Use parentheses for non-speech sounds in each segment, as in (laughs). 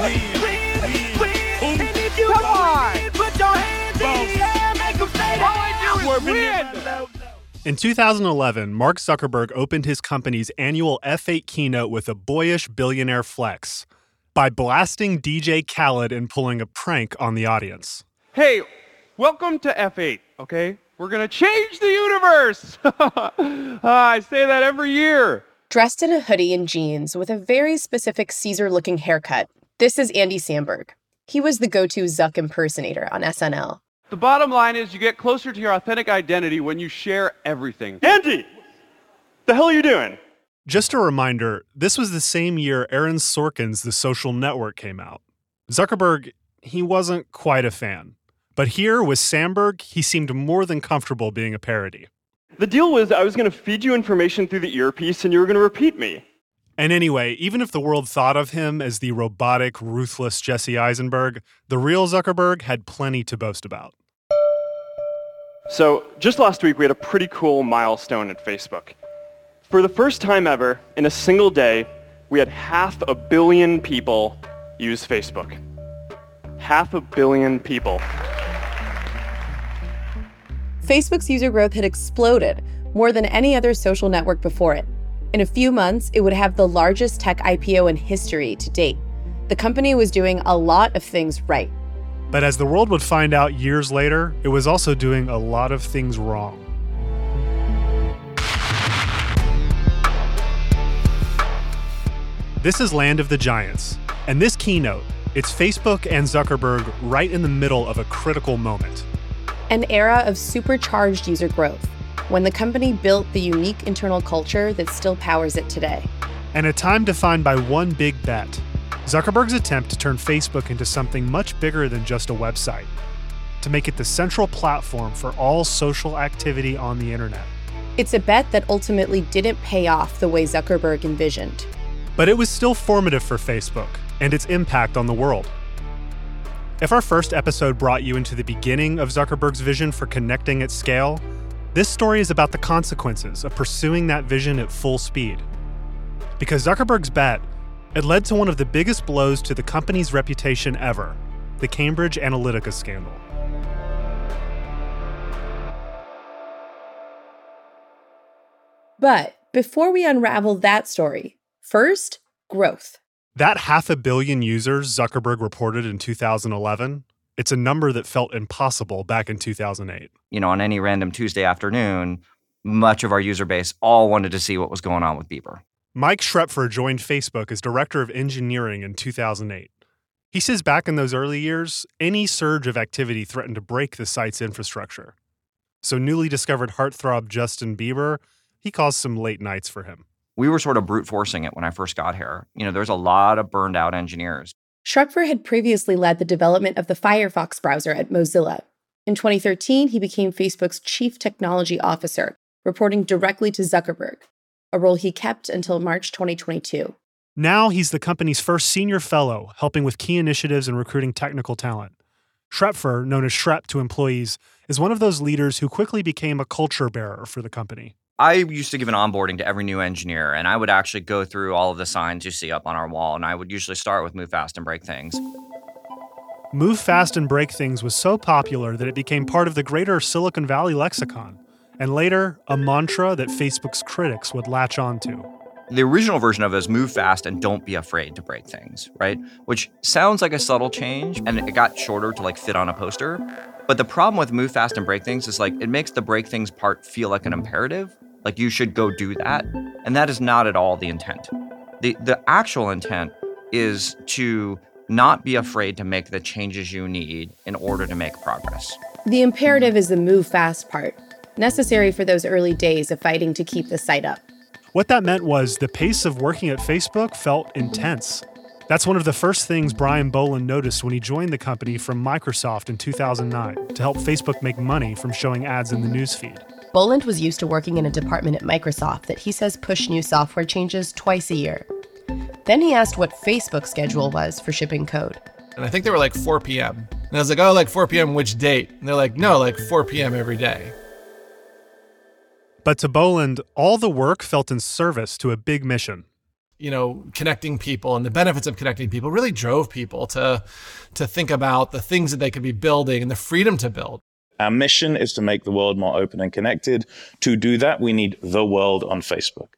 Come on! Put your hands in the air, make them say that. In 2011, Mark Zuckerberg opened his company's annual F8 keynote with a boyish billionaire flex by blasting DJ Khaled and pulling a prank on the audience. Hey, welcome to F8, okay? We're gonna change the universe! Ah, (laughs) I say that every year. Dressed in a hoodie and jeans with a very specific Caesar looking haircut, this is Andy Samberg. He was the go to Zuck impersonator on SNL. The bottom line is you get closer to your authentic identity when you share everything. Andy! The hell are you doing? Just a reminder this was the same year Aaron Sorkin's The Social Network came out. Zuckerberg, he wasn't quite a fan. But here with Samberg, he seemed more than comfortable being a parody. The deal was I was going to feed you information through the earpiece and you were going to repeat me. And anyway, even if the world thought of him as the robotic, ruthless Jesse Eisenberg, the real Zuckerberg had plenty to boast about. So, just last week we had a pretty cool milestone at Facebook. For the first time ever, in a single day, we had half a billion people use Facebook. Half a billion people. Facebook's user growth had exploded more than any other social network before it. In a few months, it would have the largest tech IPO in history to date. The company was doing a lot of things right. But as the world would find out years later, it was also doing a lot of things wrong. This is Land of the Giants, and this keynote, it's Facebook and Zuckerberg right in the middle of a critical moment. An era of supercharged user growth, when the company built the unique internal culture that still powers it today. And a time defined by one big bet Zuckerberg's attempt to turn Facebook into something much bigger than just a website, to make it the central platform for all social activity on the internet. It's a bet that ultimately didn't pay off the way Zuckerberg envisioned. But it was still formative for Facebook and its impact on the world. If our first episode brought you into the beginning of Zuckerberg's vision for connecting at scale, this story is about the consequences of pursuing that vision at full speed. Because Zuckerberg's bet, it led to one of the biggest blows to the company's reputation ever the Cambridge Analytica scandal. But before we unravel that story, first, growth. That half a billion users Zuckerberg reported in 2011, it's a number that felt impossible back in 2008. You know, on any random Tuesday afternoon, much of our user base all wanted to see what was going on with Bieber. Mike Schroepfer joined Facebook as director of engineering in 2008. He says back in those early years, any surge of activity threatened to break the site's infrastructure. So, newly discovered heartthrob Justin Bieber, he caused some late nights for him. We were sort of brute forcing it when I first got here. You know, there's a lot of burned out engineers. Schroepfer had previously led the development of the Firefox browser at Mozilla. In 2013, he became Facebook's chief technology officer, reporting directly to Zuckerberg, a role he kept until March 2022. Now he's the company's first senior fellow, helping with key initiatives and recruiting technical talent. Schroepfer, known as Schrep to employees, is one of those leaders who quickly became a culture bearer for the company. I used to give an onboarding to every new engineer, and I would actually go through all of the signs you see up on our wall, and I would usually start with move fast and break things. Move fast and break things was so popular that it became part of the greater Silicon Valley lexicon, and later, a mantra that Facebook's critics would latch onto. The original version of it is move fast and don't be afraid to break things, right? Which sounds like a subtle change, and it got shorter to like fit on a poster. But the problem with move fast and break things is like it makes the break things part feel like an imperative, like you should go do that. And that is not at all the intent. The, the actual intent is to not be afraid to make the changes you need in order to make progress. The imperative is the move fast part, necessary for those early days of fighting to keep the site up. What that meant was the pace of working at Facebook felt intense. That's one of the first things Brian Boland noticed when he joined the company from Microsoft in 2009 to help Facebook make money from showing ads in the newsfeed. Boland was used to working in a department at Microsoft that he says pushed new software changes twice a year. Then he asked what Facebook's schedule was for shipping code. And I think they were like 4 p.m. And I was like, oh, like 4 p.m. which date? And they're like, no, like 4 p.m. every day. But to Boland, all the work felt in service to a big mission. you know, connecting people and the benefits of connecting people really drove people to to think about the things that they could be building and the freedom to build. Our mission is to make the world more open and connected. To do that, we need the world on Facebook.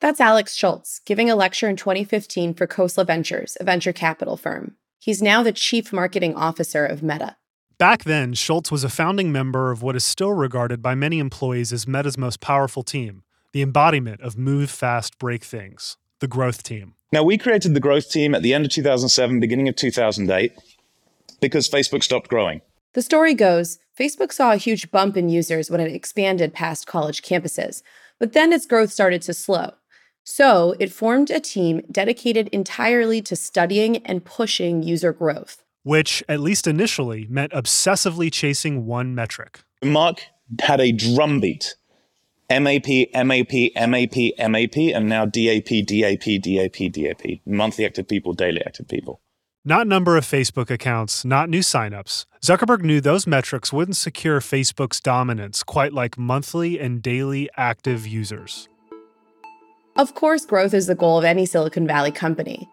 That's Alex Schultz giving a lecture in 2015 for Khosla Ventures, a venture capital firm. He's now the chief marketing officer of Meta. Back then, Schultz was a founding member of what is still regarded by many employees as Meta's most powerful team, the embodiment of move fast, break things the growth team. Now, we created the growth team at the end of 2007, beginning of 2008, because Facebook stopped growing. The story goes Facebook saw a huge bump in users when it expanded past college campuses, but then its growth started to slow. So it formed a team dedicated entirely to studying and pushing user growth. Which, at least initially, meant obsessively chasing one metric. Mark had a drumbeat MAP, MAP, MAP, MAP, and now DAP, DAP, DAP, DAP. Monthly active people, daily active people. Not number of Facebook accounts, not new signups. Zuckerberg knew those metrics wouldn't secure Facebook's dominance quite like monthly and daily active users. Of course, growth is the goal of any Silicon Valley company.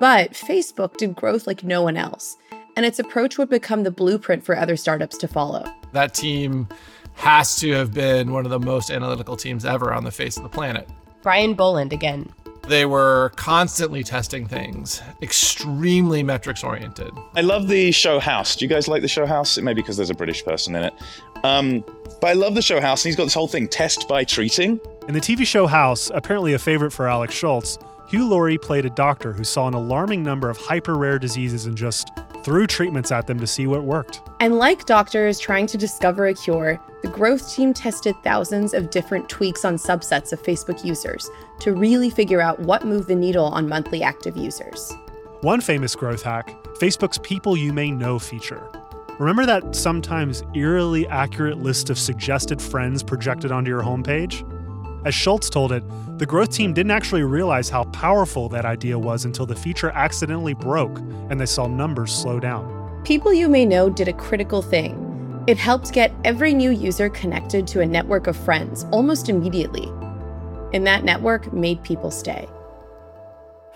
But Facebook did growth like no one else, and its approach would become the blueprint for other startups to follow. That team has to have been one of the most analytical teams ever on the face of the planet. Brian Boland again. They were constantly testing things, extremely metrics oriented. I love the show House. Do you guys like the show House? It may be because there's a British person in it. Um, but I love the show House, and he's got this whole thing test by treating. In the TV show House, apparently a favorite for Alex Schultz, Hugh Laurie played a doctor who saw an alarming number of hyper rare diseases in just threw treatments at them to see what worked. And like doctors trying to discover a cure, the growth team tested thousands of different tweaks on subsets of Facebook users to really figure out what moved the needle on monthly active users. One famous growth hack Facebook's People You May Know feature. Remember that sometimes eerily accurate list of suggested friends projected onto your homepage? As Schultz told it, the growth team didn't actually realize how powerful that idea was until the feature accidentally broke and they saw numbers slow down. People you may know did a critical thing. It helped get every new user connected to a network of friends almost immediately. And that network made people stay.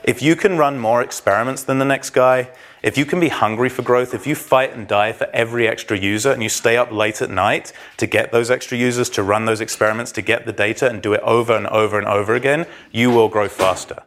If you can run more experiments than the next guy, if you can be hungry for growth, if you fight and die for every extra user and you stay up late at night to get those extra users, to run those experiments, to get the data and do it over and over and over again, you will grow faster.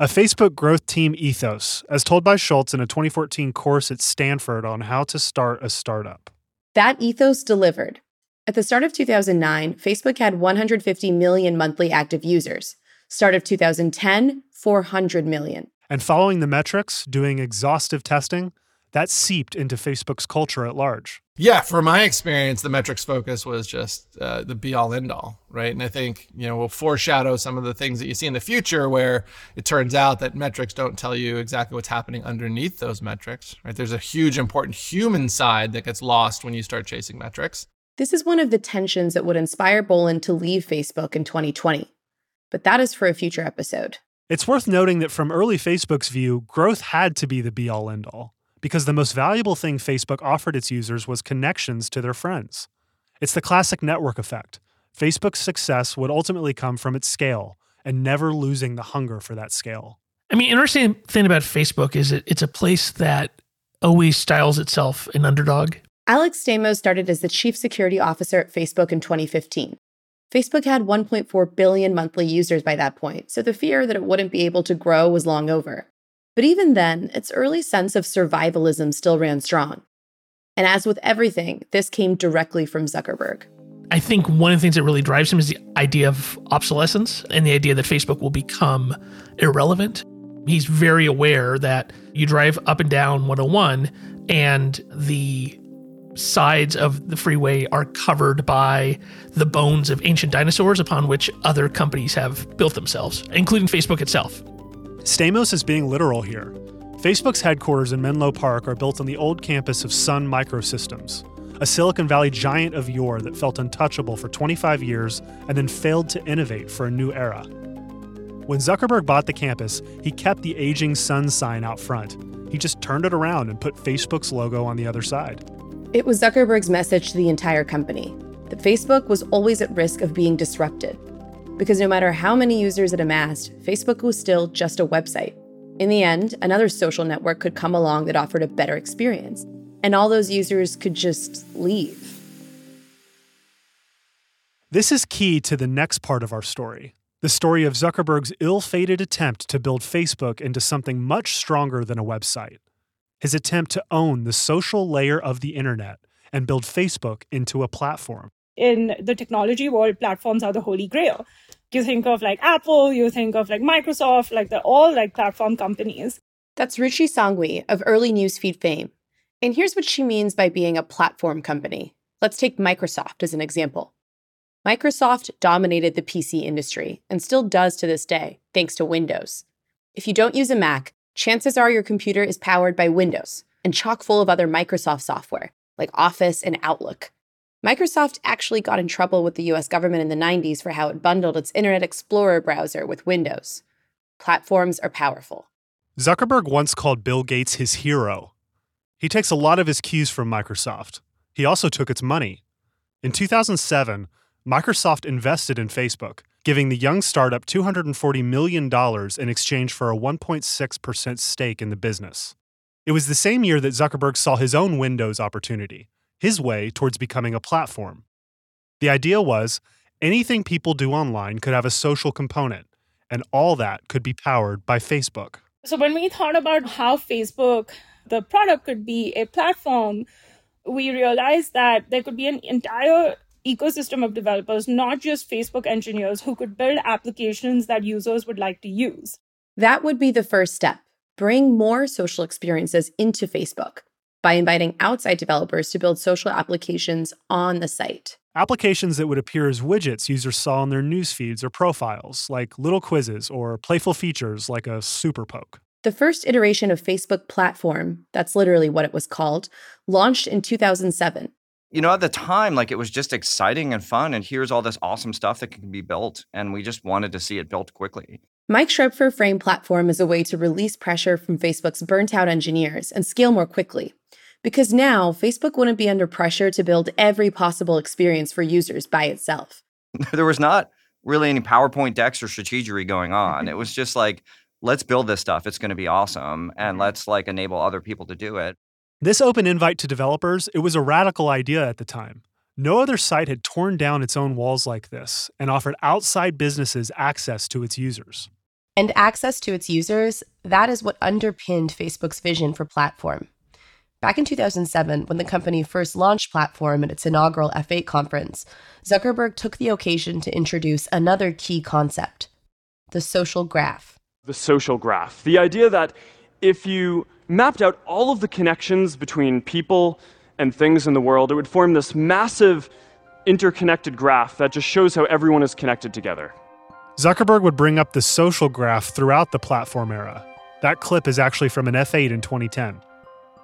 A Facebook growth team ethos, as told by Schultz in a 2014 course at Stanford on how to start a startup. That ethos delivered. At the start of 2009, Facebook had 150 million monthly active users. Start of 2010, 400 million. And following the metrics, doing exhaustive testing, that seeped into Facebook's culture at large. Yeah, from my experience, the metrics focus was just uh, the be all end all, right? And I think, you know, we'll foreshadow some of the things that you see in the future where it turns out that metrics don't tell you exactly what's happening underneath those metrics, right? There's a huge, important human side that gets lost when you start chasing metrics. This is one of the tensions that would inspire Boland to leave Facebook in 2020. But that is for a future episode. It's worth noting that from early Facebook's view, growth had to be the be all end all, because the most valuable thing Facebook offered its users was connections to their friends. It's the classic network effect. Facebook's success would ultimately come from its scale and never losing the hunger for that scale. I mean, interesting thing about Facebook is it, it's a place that always styles itself an underdog. Alex Stamos started as the chief security officer at Facebook in 2015. Facebook had 1.4 billion monthly users by that point, so the fear that it wouldn't be able to grow was long over. But even then, its early sense of survivalism still ran strong. And as with everything, this came directly from Zuckerberg. I think one of the things that really drives him is the idea of obsolescence and the idea that Facebook will become irrelevant. He's very aware that you drive up and down 101 and the sides of the freeway are covered by the bones of ancient dinosaurs upon which other companies have built themselves, including Facebook itself. Stamos is being literal here. Facebook's headquarters in Menlo Park are built on the old campus of Sun Microsystems, a Silicon Valley giant of yore that felt untouchable for 25 years and then failed to innovate for a new era. When Zuckerberg bought the campus, he kept the aging Sun sign out front. He just turned it around and put Facebook's logo on the other side. It was Zuckerberg's message to the entire company that Facebook was always at risk of being disrupted. because no matter how many users it amassed, Facebook was still just a website. In the end, another social network could come along that offered a better experience, and all those users could just leave. This is key to the next part of our story the story of Zuckerberg's ill fated attempt to build Facebook into something much stronger than a website. His attempt to own the social layer of the internet and build Facebook into a platform. In the technology world, platforms are the holy grail. You think of like Apple, you think of like Microsoft, like they're all like platform companies. That's Ruchi Sanghvi of early newsfeed fame. And here's what she means by being a platform company. Let's take Microsoft as an example. Microsoft dominated the PC industry and still does to this day, thanks to Windows. If you don't use a Mac, chances are your computer is powered by Windows and chock full of other Microsoft software, like Office and Outlook. Microsoft actually got in trouble with the US government in the 90s for how it bundled its Internet Explorer browser with Windows. Platforms are powerful. Zuckerberg once called Bill Gates his hero. He takes a lot of his cues from Microsoft. He also took its money. In 2007, Microsoft invested in Facebook, giving the young startup $240 million in exchange for a 1.6% stake in the business. It was the same year that Zuckerberg saw his own Windows opportunity, his way towards becoming a platform. The idea was anything people do online could have a social component, and all that could be powered by Facebook. So when we thought about how Facebook, the product, could be a platform, we realized that there could be an entire ecosystem of developers, not just Facebook engineers, who could build applications that users would like to use. That would be the first step bring more social experiences into Facebook by inviting outside developers to build social applications on the site. Applications that would appear as widgets users saw in their news feeds or profiles, like little quizzes or playful features like a super poke. The first iteration of Facebook Platform, that's literally what it was called, launched in 2007 you know, at the time, like it was just exciting and fun. And here's all this awesome stuff that can be built. And we just wanted to see it built quickly. Mike Schroepfer Frame Platform is a way to release pressure from Facebook's burnt out engineers and scale more quickly. Because now, Facebook wouldn't be under pressure to build every possible experience for users by itself. (laughs) there was not really any PowerPoint decks or strategery going on. (laughs) it was just like, let's build this stuff. It's going to be awesome. And mm-hmm. let's like enable other people to do it. This open invite to developers, it was a radical idea at the time. No other site had torn down its own walls like this and offered outside businesses access to its users. And access to its users, that is what underpinned Facebook's vision for Platform. Back in 2007, when the company first launched Platform at its inaugural F8 conference, Zuckerberg took the occasion to introduce another key concept the social graph. The social graph. The idea that if you mapped out all of the connections between people and things in the world, it would form this massive interconnected graph that just shows how everyone is connected together. Zuckerberg would bring up the social graph throughout the platform era. That clip is actually from an F8 in 2010.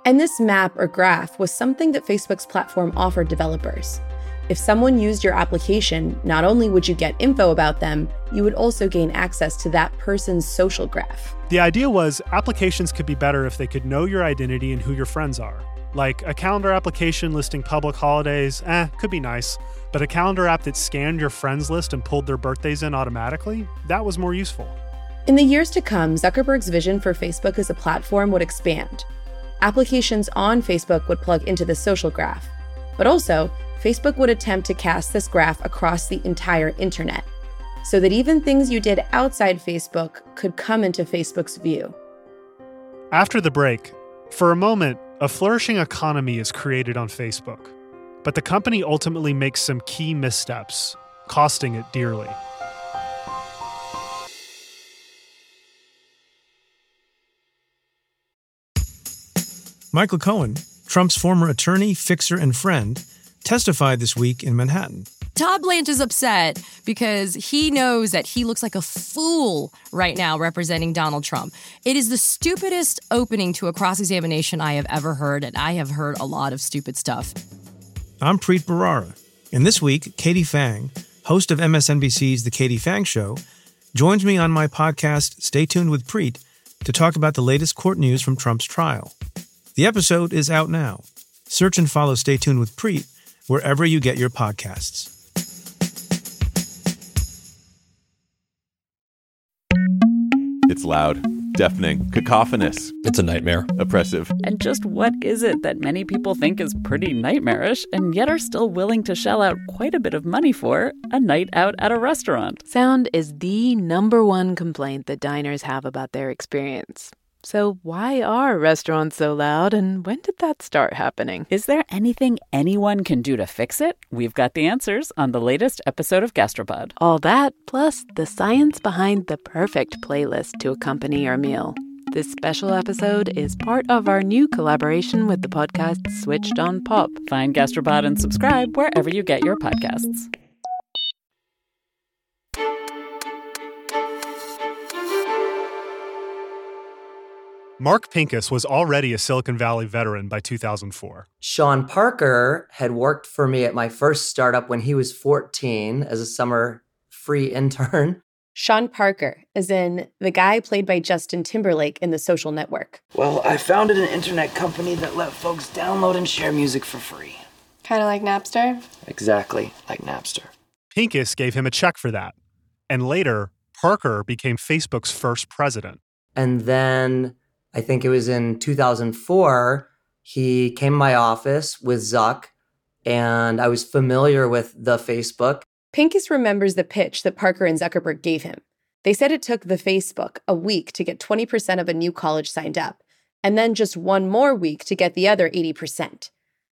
And this map or graph was something that Facebook's platform offered developers. If someone used your application, not only would you get info about them, you would also gain access to that person's social graph. The idea was applications could be better if they could know your identity and who your friends are. Like a calendar application listing public holidays, eh, could be nice. But a calendar app that scanned your friends list and pulled their birthdays in automatically, that was more useful. In the years to come, Zuckerberg's vision for Facebook as a platform would expand. Applications on Facebook would plug into the social graph. But also, Facebook would attempt to cast this graph across the entire internet so that even things you did outside Facebook could come into Facebook's view. After the break, for a moment, a flourishing economy is created on Facebook, but the company ultimately makes some key missteps, costing it dearly. Michael Cohen, Trump's former attorney, fixer, and friend, testified this week in Manhattan. Todd Blanche is upset because he knows that he looks like a fool right now representing Donald Trump. It is the stupidest opening to a cross examination I have ever heard, and I have heard a lot of stupid stuff. I'm Preet Bharara, and this week, Katie Phang, host of MSNBC's The Katie Phang Show, joins me on my podcast, Stay Tuned with Preet, to talk about the latest court news from Trump's trial. The episode is out now. Search and follow Stay Tuned with Preet wherever you get your podcasts. It's loud, deafening, cacophonous. It's a nightmare. Oppressive. And just what is it that many people think is pretty nightmarish and yet are still willing to shell out quite a bit of money for a night out at a restaurant? Sound is the number one complaint that diners have about their experience. So, why are restaurants so loud, and when did that start happening? Is there anything anyone can do to fix it? We've got the answers on the latest episode of Gastropod. All that, plus the science behind the perfect playlist to accompany your meal. This special episode is part of our new collaboration with the podcast Switched on Pop. Find Gastropod and subscribe wherever you get your podcasts. Mark Pincus was already a Silicon Valley veteran by 2004. Sean Parker had worked for me at my first startup when he was 14 as a summer free intern. Sean Parker, as in the guy played by Justin Timberlake in The Social Network. Well, I founded an internet company that let folks download and share music for free. Kind of like Napster? Exactly like Napster. Pincus gave him a check for that. And later, Parker became Facebook's first president. And then I think it was in 2004, he came to my office with Zuck, and I was familiar with the Facebook. Pincus remembers the pitch that Parker and Zuckerberg gave him. They said it took the Facebook a week to get 20% of a new college signed up, and then just one more week to get the other 80%.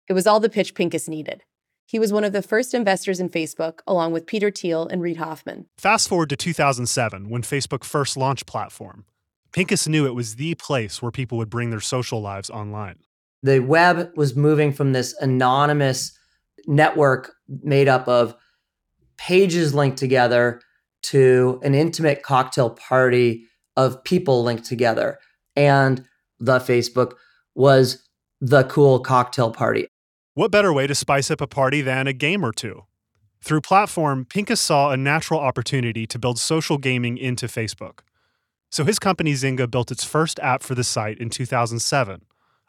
It was all the pitch Pincus needed. He was one of the first investors in Facebook, along with Peter Thiel and Reid Hoffman. Fast forward to 2007, when Facebook first launched Platform. Pincus knew it was the place where people would bring their social lives online. The web was moving from this anonymous network made up of pages linked together to an intimate cocktail party of people linked together. And the Facebook was the cool cocktail party. What better way to spice up a party than a game or two? Through Platform, Pincus saw a natural opportunity to build social gaming into Facebook. So his company Zynga built its first app for the site in 2007,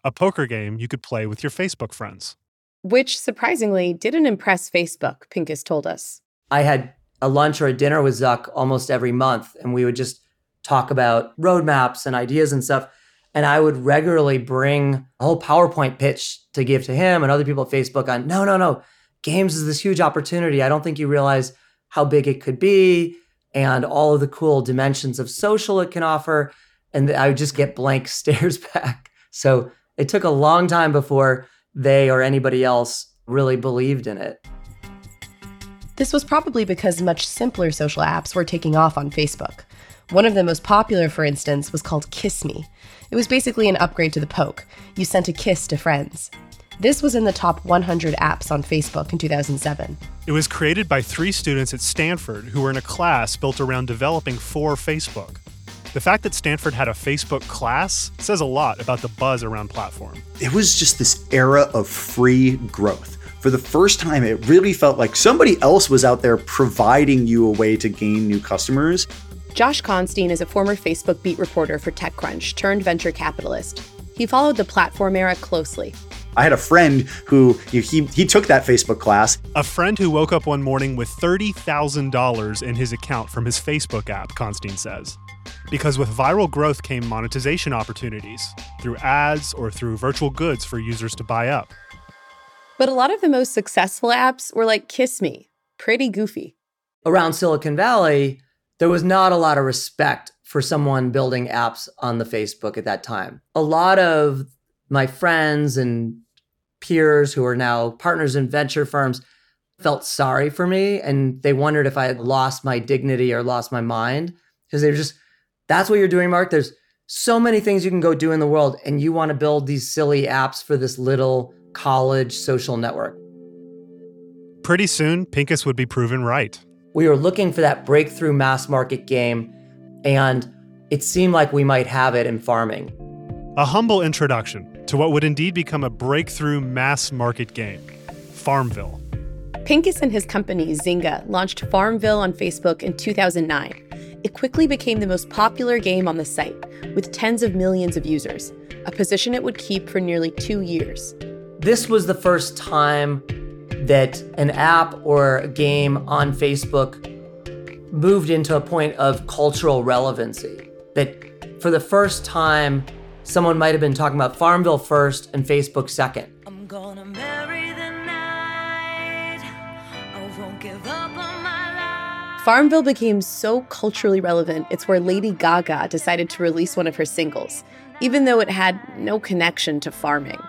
a poker game you could play with your Facebook friends. Which surprisingly didn't impress Facebook, Pincus told us. I had a lunch or a dinner with Zuck almost every month, and we would just talk about roadmaps and ideas and stuff. And I would regularly bring a whole PowerPoint pitch to give to him and other people at Facebook on no, no, no, games is this huge opportunity. I don't think you realize how big it could be and all of the cool dimensions of social it can offer. And I would just get blank (laughs) stares back. So it took a long time before they or anybody else really believed in it. This was probably because much simpler social apps were taking off on Facebook. One of the most popular, for instance, was called Kiss Me. It was basically an upgrade to the Poke. You sent a kiss to friends. This was in the top 100 apps on Facebook in 2007. It was created by three students at Stanford who were in a class built around developing for Facebook. The fact that Stanford had a Facebook class says a lot about the buzz around platform. It was just this era of free growth. For the first time, it really felt like somebody else was out there providing you a way to gain new customers. Josh Constine is a former Facebook beat reporter for TechCrunch turned venture capitalist. He followed the platform era closely. I had a friend who he he took that Facebook class. A friend who woke up one morning with $30,000 in his account from his Facebook app, Constine says. Because with viral growth came monetization opportunities through ads or through virtual goods for users to buy up. But a lot of the most successful apps were like Kiss Me, pretty goofy. Around Silicon Valley, there was not a lot of respect for someone building apps on the Facebook at that time. A lot of my friends and peers who are now partners in venture firms felt sorry for me and they wondered if I had lost my dignity or lost my mind because they were just that's what you're doing Mark there's so many things you can go do in the world and you want to build these silly apps for this little college social network. Pretty soon Pincus would be proven right. We were looking for that breakthrough mass market game and it seemed like we might have it in farming. A humble introduction to what would indeed become a breakthrough mass market game Farmville. Pincus and his company, Zynga, launched Farmville on Facebook in 2009. It quickly became the most popular game on the site, with tens of millions of users, a position it would keep for nearly two years. This was the first time that an app or a game on Facebook moved into a point of cultural relevancy. that for the first time, someone might have been talking about Farmville first and Facebook second. Farmville became so culturally relevant, it's where Lady Gaga decided to release one of her singles, even though it had no connection to farming.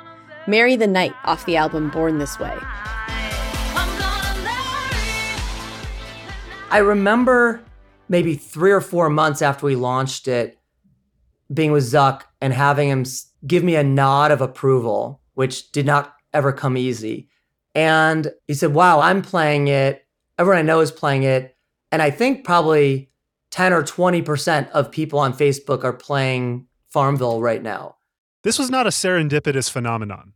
Marry the Night off the album Born This Way. I remember maybe three or four months after we launched it, being with Zuck and having him give me a nod of approval, which did not ever come easy. And he said, Wow, I'm playing it. Everyone I know is playing it. And I think probably 10 or 20% of people on Facebook are playing Farmville right now. This was not a serendipitous phenomenon.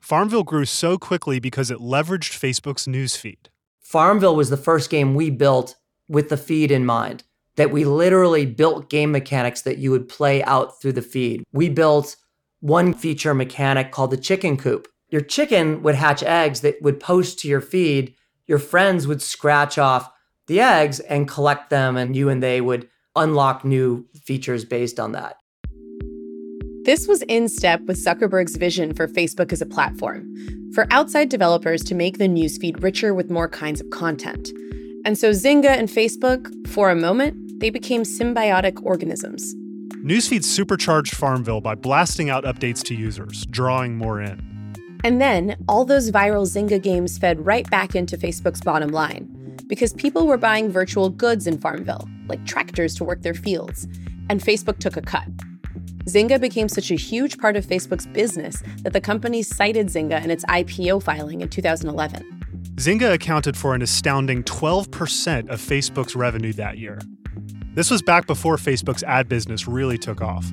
Farmville grew so quickly because it leveraged Facebook's newsfeed. Farmville was the first game we built with the feed in mind, that we literally built game mechanics that you would play out through the feed. We built one feature mechanic called the chicken coop. Your chicken would hatch eggs that would post to your feed. Your friends would scratch off the eggs and collect them, and you and they would unlock new features based on that. This was in step with Zuckerberg's vision for Facebook as a platform, for outside developers to make the newsfeed richer with more kinds of content. And so Zynga and Facebook, for a moment, they became symbiotic organisms. Newsfeed supercharged Farmville by blasting out updates to users, drawing more in. And then all those viral Zynga games fed right back into Facebook's bottom line because people were buying virtual goods in Farmville, like tractors to work their fields, and Facebook took a cut. Zynga became such a huge part of Facebook's business that the company cited Zynga in its IPO filing in 2011. Zynga accounted for an astounding 12% of Facebook's revenue that year. This was back before Facebook's ad business really took off.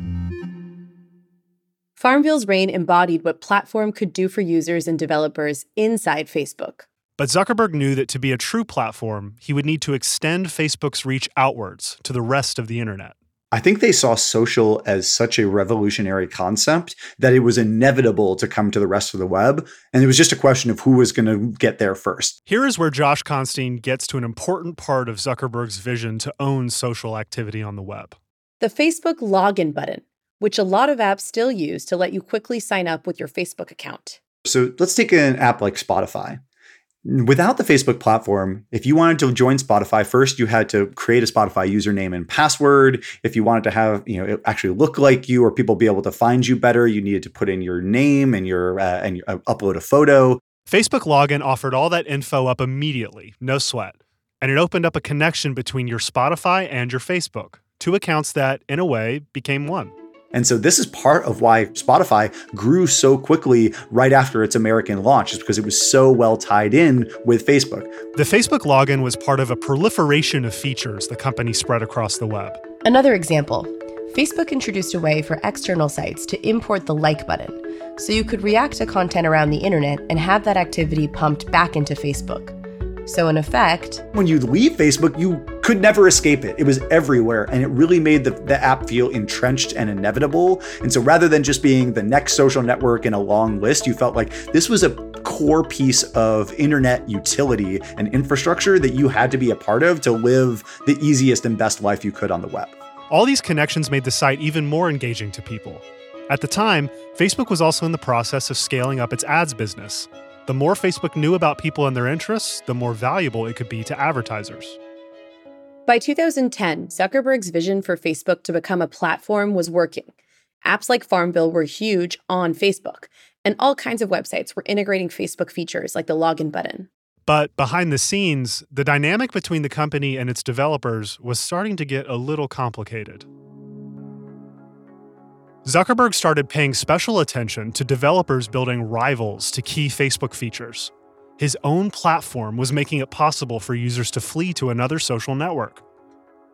Farmville's reign embodied what platform could do for users and developers inside Facebook. But Zuckerberg knew that to be a true platform, he would need to extend Facebook's reach outwards to the rest of the internet. I think they saw social as such a revolutionary concept that it was inevitable to come to the rest of the web. And it was just a question of who was going to get there first. Here is where Josh Constine gets to an important part of Zuckerberg's vision to own social activity on the web. The Facebook login button, which a lot of apps still use to let you quickly sign up with your Facebook account. So let's take an app like Spotify. Without the Facebook platform, if you wanted to join Spotify, first you had to create a Spotify username and password. If you wanted to have, you know, it actually look like you or people be able to find you better, you needed to put in your name and your uh, and uh, upload a photo. Facebook login offered all that info up immediately, no sweat. And it opened up a connection between your Spotify and your Facebook, two accounts that in a way became one. And so this is part of why Spotify grew so quickly right after its American launch, is because it was so well tied in with Facebook. The Facebook login was part of a proliferation of features the company spread across the web. Another example Facebook introduced a way for external sites to import the like button, so you could react to content around the internet and have that activity pumped back into Facebook. So, in effect, when you leave Facebook, you could never escape it. It was everywhere, and it really made the, the app feel entrenched and inevitable. And so, rather than just being the next social network in a long list, you felt like this was a core piece of internet utility and infrastructure that you had to be a part of to live the easiest and best life you could on the web. All these connections made the site even more engaging to people. At the time, Facebook was also in the process of scaling up its ads business. The more Facebook knew about people and their interests, the more valuable it could be to advertisers. By 2010, Zuckerberg's vision for Facebook to become a platform was working. Apps like Farmville were huge on Facebook, and all kinds of websites were integrating Facebook features like the login button. But behind the scenes, the dynamic between the company and its developers was starting to get a little complicated. Zuckerberg started paying special attention to developers building rivals to key Facebook features. His own platform was making it possible for users to flee to another social network.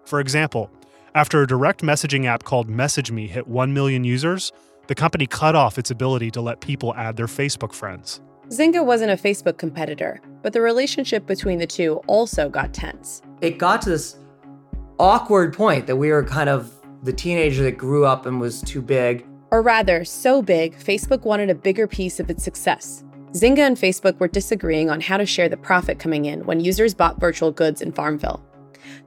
For example, after a direct messaging app called MessageMe hit 1 million users, the company cut off its ability to let people add their Facebook friends. Zynga wasn't a Facebook competitor, but the relationship between the two also got tense. It got to this awkward point that we were kind of the teenager that grew up and was too big. Or rather, so big, Facebook wanted a bigger piece of its success. Zynga and Facebook were disagreeing on how to share the profit coming in when users bought virtual goods in Farmville.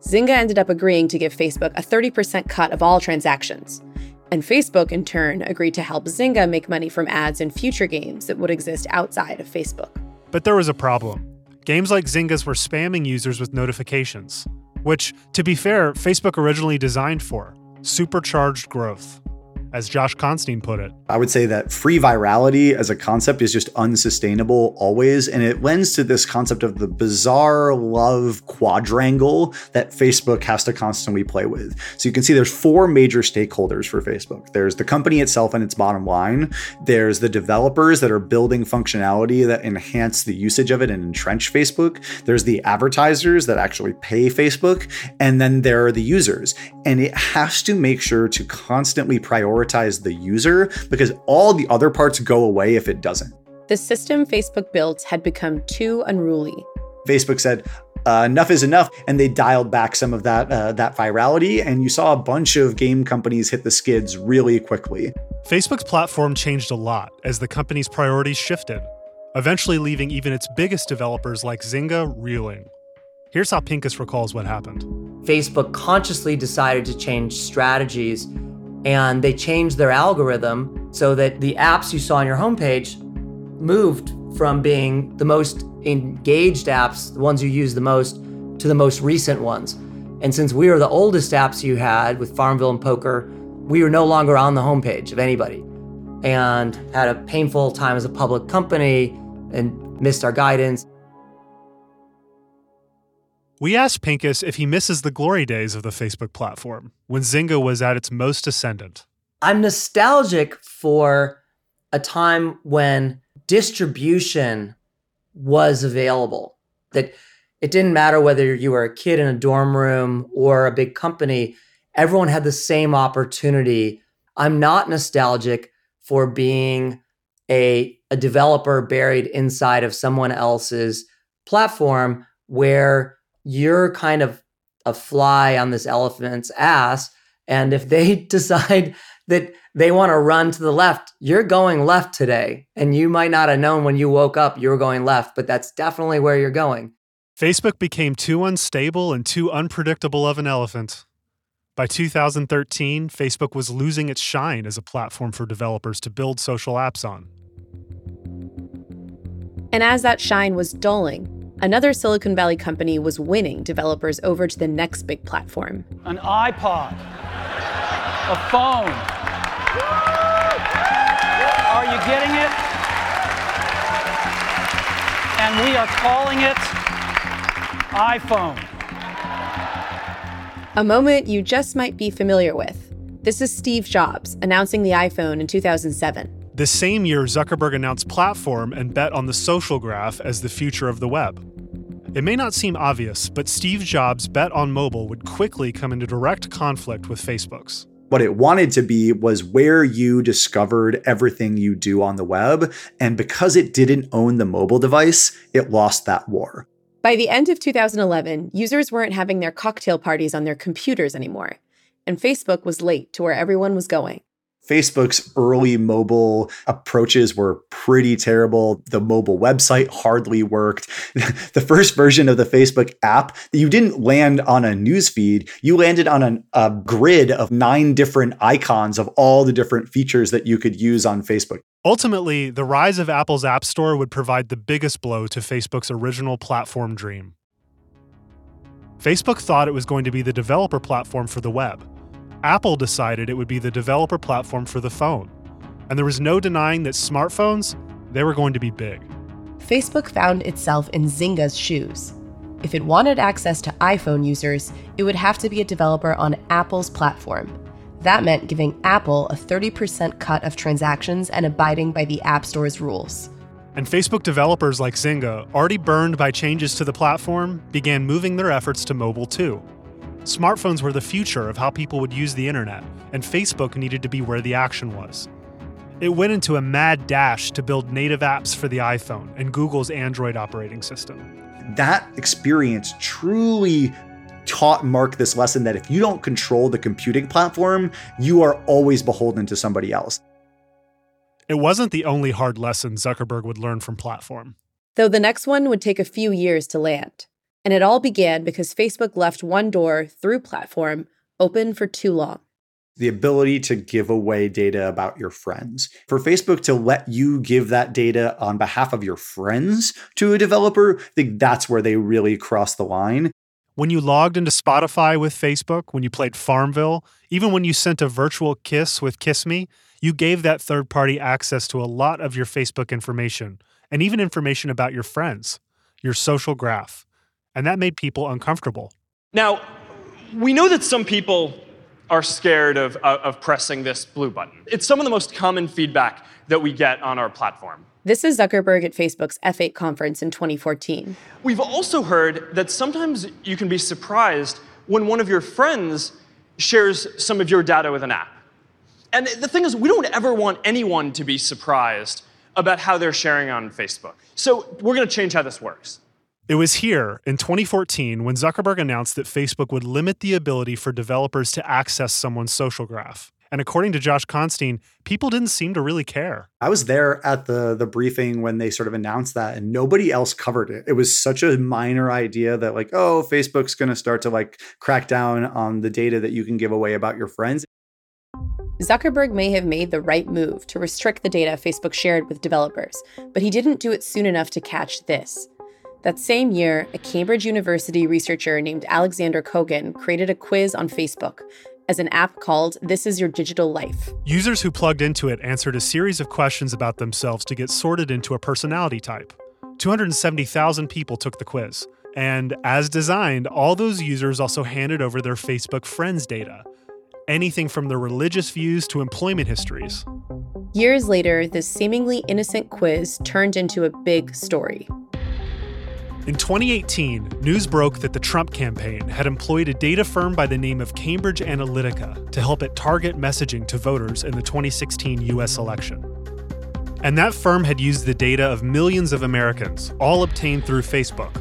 Zynga ended up agreeing to give Facebook a 30% cut of all transactions. And Facebook, in turn, agreed to help Zynga make money from ads in future games that would exist outside of Facebook. But there was a problem. Games like Zynga's were spamming users with notifications, which, to be fair, Facebook originally designed for supercharged growth as Josh Constine put it. I would say that free virality as a concept is just unsustainable always. And it lends to this concept of the bizarre love quadrangle that Facebook has to constantly play with. So you can see there's four major stakeholders for Facebook there's the company itself and its bottom line, there's the developers that are building functionality that enhance the usage of it and entrench Facebook, there's the advertisers that actually pay Facebook, and then there are the users. And it has to make sure to constantly prioritize prioritize the user because all the other parts go away if it doesn't. The system Facebook built had become too unruly. Facebook said, uh, enough is enough, and they dialed back some of that uh, that virality, and you saw a bunch of game companies hit the skids really quickly. Facebook's platform changed a lot as the company's priorities shifted, eventually leaving even its biggest developers like Zynga reeling. Here's how Pincus recalls what happened. Facebook consciously decided to change strategies and they changed their algorithm so that the apps you saw on your homepage moved from being the most engaged apps, the ones you use the most, to the most recent ones. And since we were the oldest apps you had with Farmville and Poker, we were no longer on the homepage of anybody and had a painful time as a public company and missed our guidance. We asked Pincus if he misses the glory days of the Facebook platform when Zynga was at its most ascendant. I'm nostalgic for a time when distribution was available. That it didn't matter whether you were a kid in a dorm room or a big company, everyone had the same opportunity. I'm not nostalgic for being a, a developer buried inside of someone else's platform where you're kind of a fly on this elephant's ass. And if they (laughs) decide that they want to run to the left, you're going left today. And you might not have known when you woke up you were going left, but that's definitely where you're going. Facebook became too unstable and too unpredictable of an elephant. By 2013, Facebook was losing its shine as a platform for developers to build social apps on. And as that shine was dulling, Another Silicon Valley company was winning developers over to the next big platform. An iPod, a phone. Are you getting it? And we are calling it iPhone. A moment you just might be familiar with. This is Steve Jobs announcing the iPhone in 2007. The same year, Zuckerberg announced Platform and bet on the social graph as the future of the web. It may not seem obvious, but Steve Jobs' bet on mobile would quickly come into direct conflict with Facebook's. What it wanted to be was where you discovered everything you do on the web. And because it didn't own the mobile device, it lost that war. By the end of 2011, users weren't having their cocktail parties on their computers anymore. And Facebook was late to where everyone was going. Facebook's early mobile approaches were pretty terrible. The mobile website hardly worked. (laughs) the first version of the Facebook app, you didn't land on a newsfeed. You landed on an, a grid of nine different icons of all the different features that you could use on Facebook. Ultimately, the rise of Apple's App Store would provide the biggest blow to Facebook's original platform dream. Facebook thought it was going to be the developer platform for the web Apple decided it would be the developer platform for the phone. And there was no denying that smartphones, they were going to be big. Facebook found itself in Zynga's shoes. If it wanted access to iPhone users, it would have to be a developer on Apple's platform. That meant giving Apple a 30% cut of transactions and abiding by the App Store's rules. And Facebook developers like Zynga, already burned by changes to the platform, began moving their efforts to mobile too. Smartphones were the future of how people would use the internet, and Facebook needed to be where the action was. It went into a mad dash to build native apps for the iPhone and Google's Android operating system. That experience truly taught Mark this lesson that if you don't control the computing platform, you are always beholden to somebody else. It wasn't the only hard lesson Zuckerberg would learn from platform. Though the next one would take a few years to land. And it all began because Facebook left one door through platform open for too long. The ability to give away data about your friends. For Facebook to let you give that data on behalf of your friends to a developer, I think that's where they really cross the line. When you logged into Spotify with Facebook, when you played Farmville, even when you sent a virtual kiss with Kiss Me, you gave that third party access to a lot of your Facebook information and even information about your friends, your social graph. And that made people uncomfortable. Now, we know that some people are scared of, of, of pressing this blue button. It's some of the most common feedback that we get on our platform. This is Zuckerberg at Facebook's F8 conference in 2014. We've also heard that sometimes you can be surprised when one of your friends shares some of your data with an app. And the thing is, we don't ever want anyone to be surprised about how they're sharing on Facebook. So we're going to change how this works. It was here in 2014 when Zuckerberg announced that Facebook would limit the ability for developers to access someone's social graph. And according to Josh Constine, people didn't seem to really care. I was there at the the briefing when they sort of announced that and nobody else covered it. It was such a minor idea that like, oh, Facebook's going to start to like crack down on the data that you can give away about your friends. Zuckerberg may have made the right move to restrict the data Facebook shared with developers, but he didn't do it soon enough to catch this. That same year, a Cambridge University researcher named Alexander Kogan created a quiz on Facebook as an app called This Is Your Digital Life. Users who plugged into it answered a series of questions about themselves to get sorted into a personality type. 270,000 people took the quiz. And as designed, all those users also handed over their Facebook friends data anything from their religious views to employment histories. Years later, this seemingly innocent quiz turned into a big story. In 2018, news broke that the Trump campaign had employed a data firm by the name of Cambridge Analytica to help it target messaging to voters in the 2016 US election. And that firm had used the data of millions of Americans, all obtained through Facebook.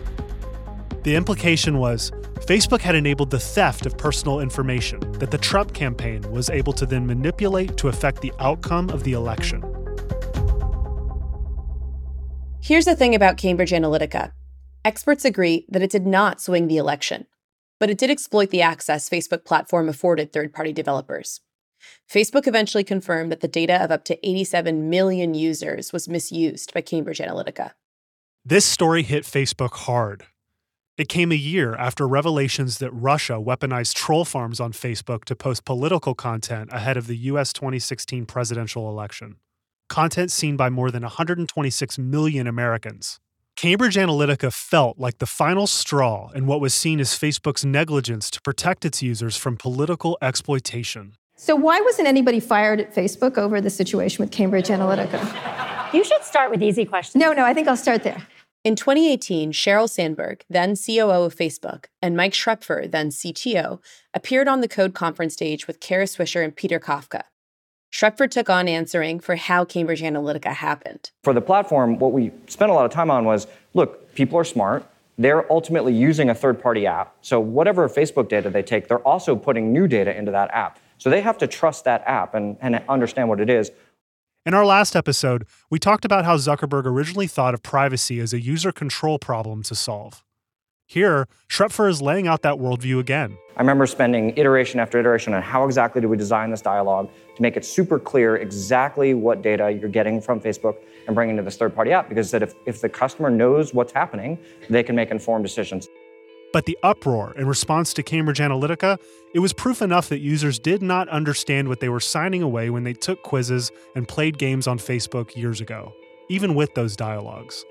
The implication was Facebook had enabled the theft of personal information that the Trump campaign was able to then manipulate to affect the outcome of the election. Here's the thing about Cambridge Analytica experts agree that it did not swing the election, but it did exploit the access Facebook platform afforded third party developers. Facebook eventually confirmed that the data of up to 87 million users was misused by Cambridge Analytica. This story hit Facebook hard. It came a year after revelations that Russia weaponized troll farms on Facebook to post political content ahead of the US 2016 presidential election. Content seen by more than 126 million Americans. Cambridge Analytica felt like the final straw in what was seen as Facebook's negligence to protect its users from political exploitation. So, why wasn't anybody fired at Facebook over the situation with Cambridge Analytica? You should start with easy questions. No, no, I think I'll start there. In 2018, Sheryl Sandberg, then COO of Facebook, and Mike Schroepfer, then CTO, appeared on the Code conference stage with Kara Swisher and Peter Kafka. Schroepfer took on answering for how Cambridge Analytica happened. For the platform, what we spent a lot of time on was look, people are smart. They're ultimately using a third party app. So, whatever Facebook data they take, they're also putting new data into that app. So, they have to trust that app and, and understand what it is. In our last episode, we talked about how Zuckerberg originally thought of privacy as a user control problem to solve. Here, Schroepfer is laying out that worldview again. I remember spending iteration after iteration on how exactly do we design this dialogue to make it super clear exactly what data you're getting from Facebook and bringing to this third party app because that if, if the customer knows what's happening, they can make informed decisions. But the uproar in response to Cambridge Analytica, it was proof enough that users did not understand what they were signing away when they took quizzes and played games on Facebook years ago, even with those dialogues.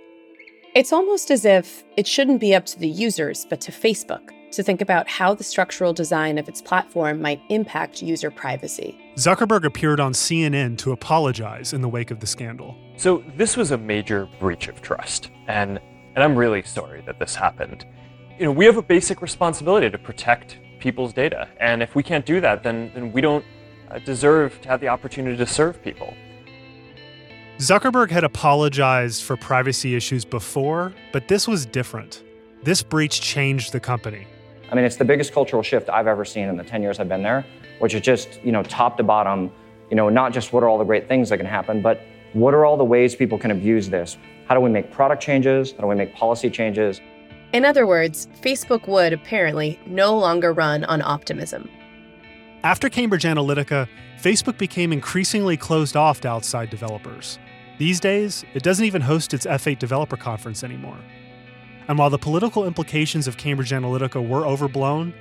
It's almost as if it shouldn't be up to the users, but to Facebook to think about how the structural design of its platform might impact user privacy. Zuckerberg appeared on CNN to apologize in the wake of the scandal. So, this was a major breach of trust, and, and I'm really sorry that this happened. You know, we have a basic responsibility to protect people's data, and if we can't do that, then, then we don't uh, deserve to have the opportunity to serve people. Zuckerberg had apologized for privacy issues before, but this was different. This breach changed the company. I mean, it's the biggest cultural shift I've ever seen in the 10 years I've been there, which is just, you know, top to bottom, you know, not just what are all the great things that can happen, but what are all the ways people can abuse this? How do we make product changes? How do we make policy changes? In other words, Facebook would apparently no longer run on optimism. After Cambridge Analytica, Facebook became increasingly closed off to outside developers. These days, it doesn't even host its F8 developer conference anymore. And while the political implications of Cambridge Analytica were overblown,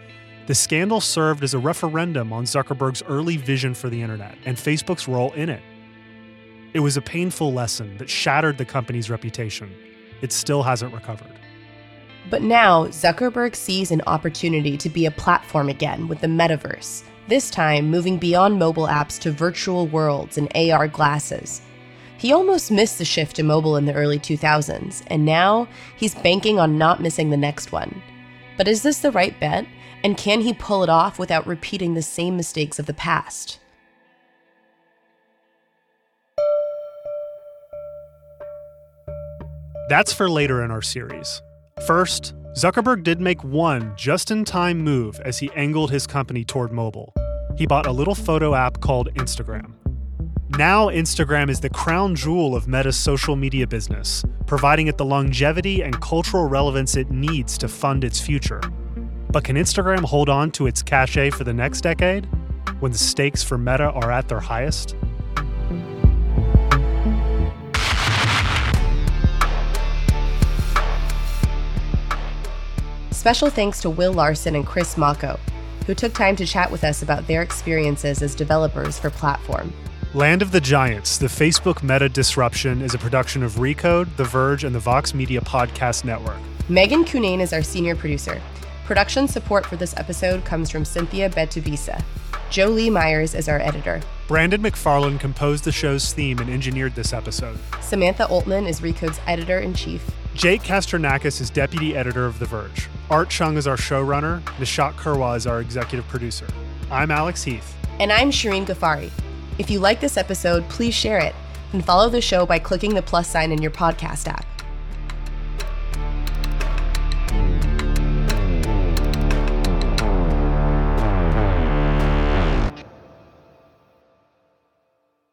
the scandal served as a referendum on Zuckerberg's early vision for the internet and Facebook's role in it. It was a painful lesson that shattered the company's reputation. It still hasn't recovered. But now, Zuckerberg sees an opportunity to be a platform again with the metaverse, this time moving beyond mobile apps to virtual worlds and AR glasses. He almost missed the shift to mobile in the early 2000s, and now he's banking on not missing the next one. But is this the right bet? And can he pull it off without repeating the same mistakes of the past? That's for later in our series. First, Zuckerberg did make one just in time move as he angled his company toward mobile. He bought a little photo app called Instagram. Now, Instagram is the crown jewel of Meta's social media business, providing it the longevity and cultural relevance it needs to fund its future. But can Instagram hold on to its cachet for the next decade when the stakes for Meta are at their highest? Special thanks to Will Larson and Chris Mako, who took time to chat with us about their experiences as developers for Platform. Land of the Giants, the Facebook meta disruption, is a production of Recode, The Verge, and the Vox Media Podcast Network. Megan Cunane is our senior producer. Production support for this episode comes from Cynthia Betubiza. Jolie Myers is our editor. Brandon McFarland composed the show's theme and engineered this episode. Samantha Oltman is Recode's editor in chief. Jake Kastrenakes is deputy editor of The Verge. Art Chung is our showrunner. Nishat Kurwa is our executive producer. I'm Alex Heath. And I'm Shirin Ghaffary. If you like this episode, please share it and follow the show by clicking the plus sign in your podcast app.